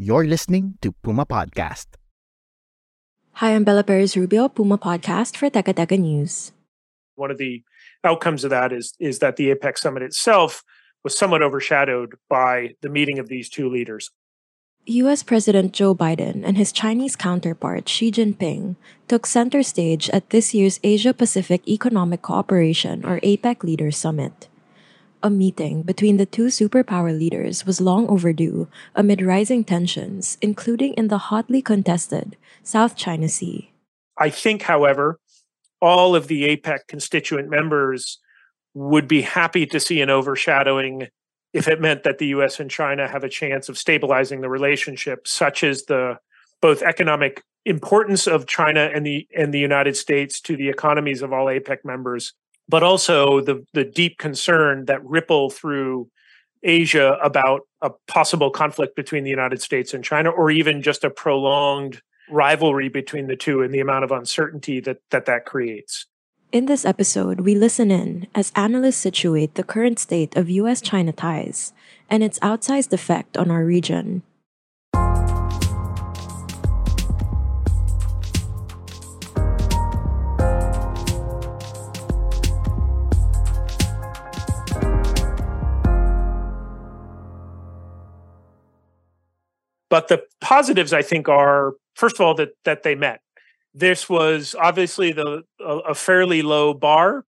You're listening to Puma Podcast. Hi, I'm Bella Perez Rubio, Puma Podcast for Teka Teka News. One of the outcomes of that is is that the APEC summit itself was somewhat overshadowed by the meeting of these two leaders. US President Joe Biden and his Chinese counterpart Xi Jinping took center stage at this year's Asia Pacific Economic Cooperation or APEC Leaders Summit. A meeting between the two superpower leaders was long overdue amid rising tensions, including in the hotly contested South China Sea. I think, however, all of the APEC constituent members would be happy to see an overshadowing if it meant that the US and China have a chance of stabilizing the relationship, such as the both economic importance of China and the and the United States to the economies of all APEC members, but also the the deep concern that ripple through Asia about a possible conflict between the United States and China, or even just a prolonged rivalry between the two and the amount of uncertainty that that, that creates. In this episode, we listen in as analysts situate the current state of US China ties and its outsized effect on our region. But the positives, I think, are first of all that that they met. This was obviously the a, a fairly low bar.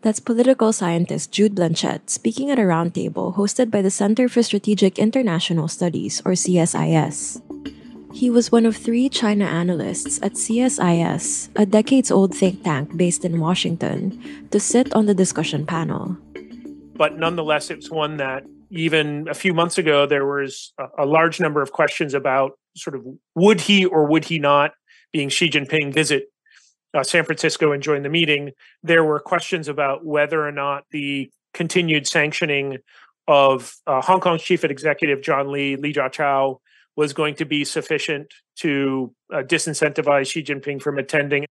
That's political scientist Jude Blanchette speaking at a roundtable hosted by the Center for Strategic International Studies, or CSIS. He was one of three China analysts at CSIS, a decades old think tank based in Washington, to sit on the discussion panel. But nonetheless, it was one that even a few months ago, there was a, a large number of questions about sort of would he or would he not, being Xi Jinping, visit uh, San Francisco and join the meeting. There were questions about whether or not the continued sanctioning of uh, Hong Kong's chief executive John Lee, Li Jiachao, was going to be sufficient to uh, disincentivize Xi Jinping from attending.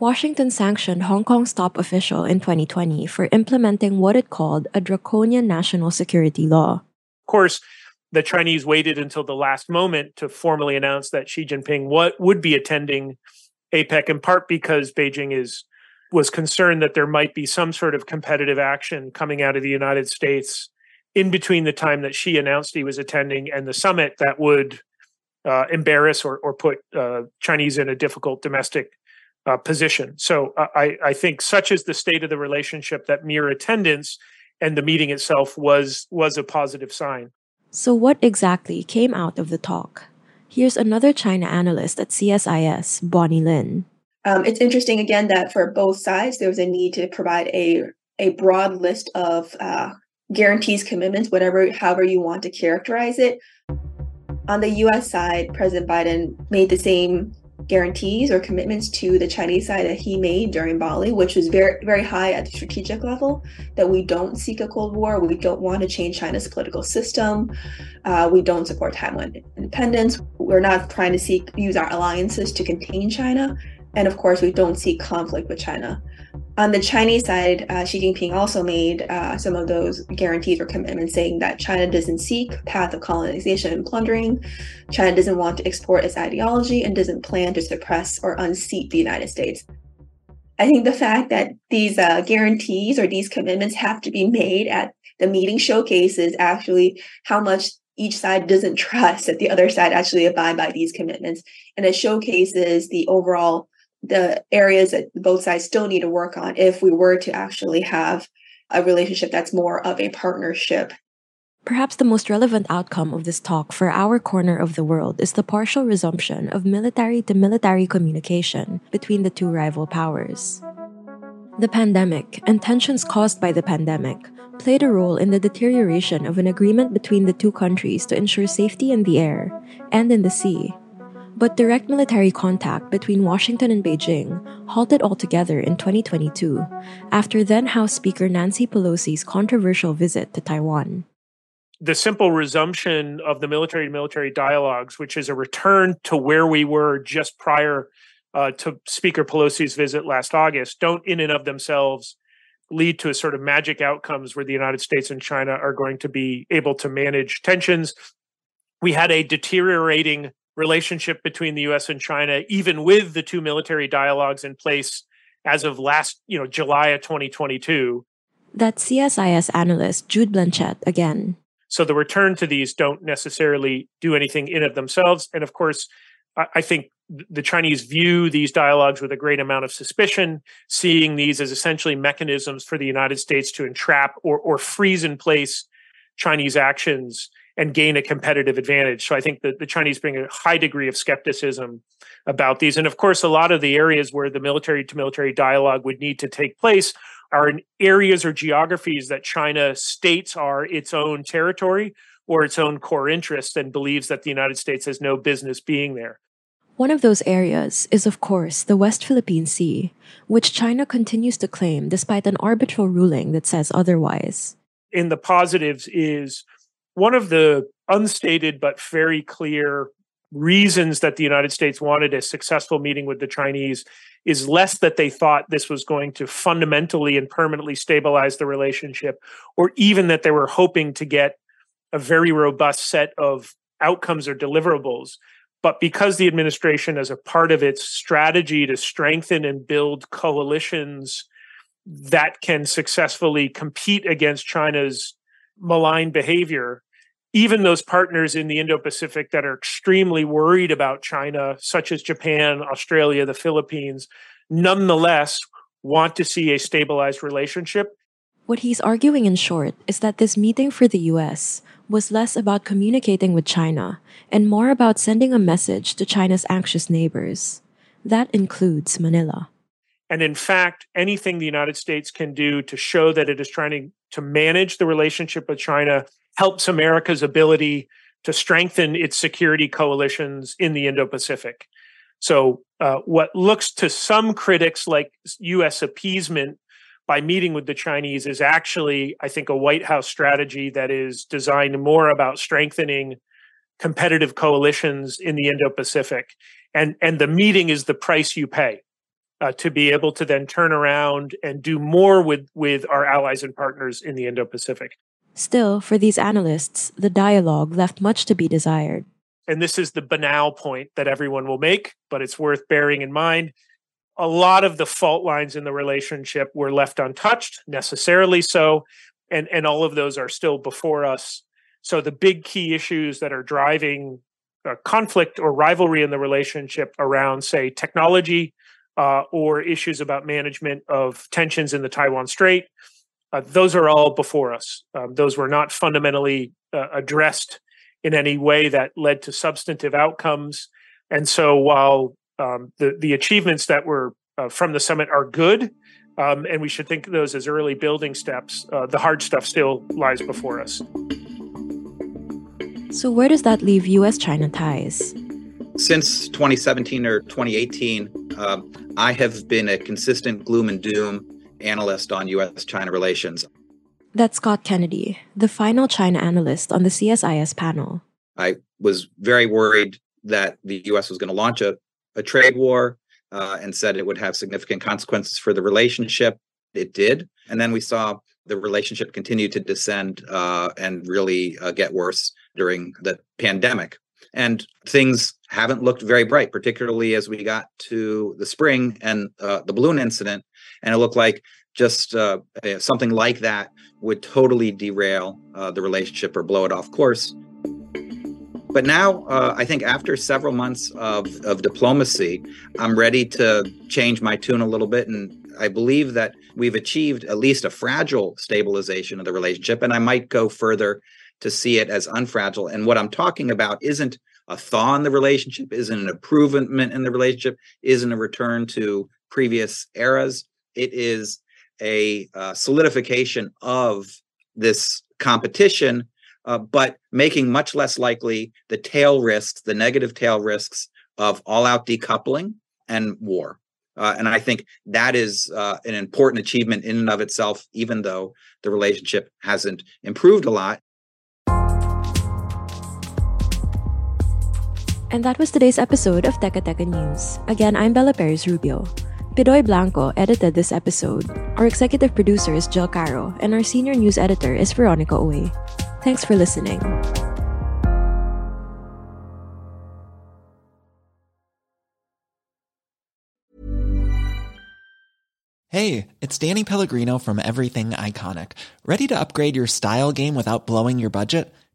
Washington sanctioned Hong Kong's top official in 2020 for implementing what it called a draconian national security law. Of course, the Chinese waited until the last moment to formally announce that Xi Jinping would be attending APEC, in part because Beijing is was concerned that there might be some sort of competitive action coming out of the United States in between the time that Xi announced he was attending and the summit that would uh, embarrass or, or put uh, Chinese in a difficult domestic uh, position. So uh, I, I think such is the state of the relationship that mere attendance and the meeting itself was was a positive sign. So, what exactly came out of the talk? Here's another China analyst at CSIS, Bonny Lin. Um, it's interesting again that for both sides, there was a need to provide a a broad list of uh, guarantees, commitments, whatever, however you want to characterize it. On the U.S. side, President Biden made the same guarantees or commitments to the Chinese side that he made during Bali, which was very, very high at the strategic level, that we don't seek a Cold War, we don't want to change China's political system, uh, we don't support Taiwan independence, we're not trying to seek use our alliances to contain China, and of course, we don't seek conflict with China. On the Chinese side, uh, Xi Jinping also made uh, some of those guarantees or commitments saying that China doesn't seek path of colonization and plundering, China doesn't want to export its ideology, and doesn't plan to suppress or unseat the United States. I think the fact that these uh, guarantees or these commitments have to be made at the meeting showcases actually how much each side doesn't trust that the other side actually abide by these commitments, and it showcases the overall the areas that both sides still need to work on if we were to actually have a relationship that's more of a partnership. Perhaps the most relevant outcome of this talk for our corner of the world is the partial resumption of military to military communication between the two rival powers. The pandemic and tensions caused by the pandemic played a role in the deterioration of an agreement between the two countries to ensure safety in the air and in the sea. But direct military contact between Washington and Beijing halted altogether in 2022 after then House Speaker Nancy Pelosi's controversial visit to Taiwan. The simple resumption of the military to military dialogues, which is a return to where we were just prior uh, to Speaker Pelosi's visit last August, don't in and of themselves lead to a sort of magic outcomes where the United States and China are going to be able to manage tensions. We had a deteriorating relationship between the US and China, even with the two military dialogues in place as of last, you know, July of 2022. That's CSIS analyst Jude Blanchette again. So the return to these don't necessarily do anything in of themselves. And of course, I think the Chinese view these dialogues with a great amount of suspicion, seeing these as essentially mechanisms for the United States to entrap or, or freeze in place Chinese actions and gain a competitive advantage. So I think that the Chinese bring a high degree of skepticism about these. And of course, a lot of the areas where the military to military dialogue would need to take place are in areas or geographies that China states are its own territory or its own core interest and believes that the United States has no business being there. One of those areas is, of course, the West Philippine Sea, which China continues to claim despite an arbitral ruling that says otherwise. In the positives, is one of the unstated but very clear reasons that the United States wanted a successful meeting with the Chinese is less that they thought this was going to fundamentally and permanently stabilize the relationship, or even that they were hoping to get a very robust set of outcomes or deliverables. But because the administration, as a part of its strategy to strengthen and build coalitions that can successfully compete against China's malign behavior, even those partners in the Indo Pacific that are extremely worried about China, such as Japan, Australia, the Philippines, nonetheless want to see a stabilized relationship. What he's arguing in short is that this meeting for the US was less about communicating with China and more about sending a message to China's anxious neighbors. That includes Manila. And in fact, anything the United States can do to show that it is trying to, to manage the relationship with China helps America's ability to strengthen its security coalitions in the Indo Pacific. So, uh, what looks to some critics like U.S. appeasement by meeting with the Chinese is actually, I think, a White House strategy that is designed more about strengthening competitive coalitions in the Indo-Pacific, and and the meeting is the price you pay uh, to be able to then turn around and do more with with our allies and partners in the Indo-Pacific. Still, for these analysts, the dialogue left much to be desired. And this is the banal point that everyone will make, but it's worth bearing in mind a lot of the fault lines in the relationship were left untouched, necessarily so, and and all of those are still before us. So the big key issues that are driving uh, conflict or rivalry in the relationship around, say, technology uh, or issues about management of tensions in the Taiwan Strait, uh, those are all before us. Um, those were not fundamentally uh, addressed in any way that led to substantive outcomes. And so while um, the the achievements that were uh, from the summit are good, um, and we should think of those as early building steps. Uh, the hard stuff still lies before us. So, where does that leave U.S. China ties? Since 2017 or 2018, uh, I have been a consistent gloom and doom analyst on U.S. China relations. That's Scott Kennedy, the final China analyst on the CSIS panel. I was very worried that the U.S. was going to launch a a trade war uh, and said it would have significant consequences for the relationship. It did. And then we saw the relationship continue to descend uh, and really uh, get worse during the pandemic. And things haven't looked very bright, particularly as we got to the spring and uh, the balloon incident. And it looked like just uh, something like that would totally derail uh, the relationship or blow it off course. But now, uh, I think after several months of, of diplomacy, I'm ready to change my tune a little bit. And I believe that we've achieved at least a fragile stabilization of the relationship. And I might go further to see it as unfragile. And what I'm talking about isn't a thaw in the relationship, isn't an improvement in the relationship, isn't a return to previous eras. It is a uh, solidification of this competition, uh, but making much less likely the tail risks, the negative tail risks of all out decoupling and war. Uh, and I think that is uh, an important achievement in and of itself, even though the relationship hasn't improved a lot. And that was today's episode of Teka Teka News. Again, I'm Bella Perez Rubio. Pidoy Blanco edited this episode. Our executive producer is Jill Caro, and our senior news editor is Veronica Uy. Thanks for listening. Hey, it's Danny Pellegrino from Everything Iconic. Ready to upgrade your style game without blowing your budget?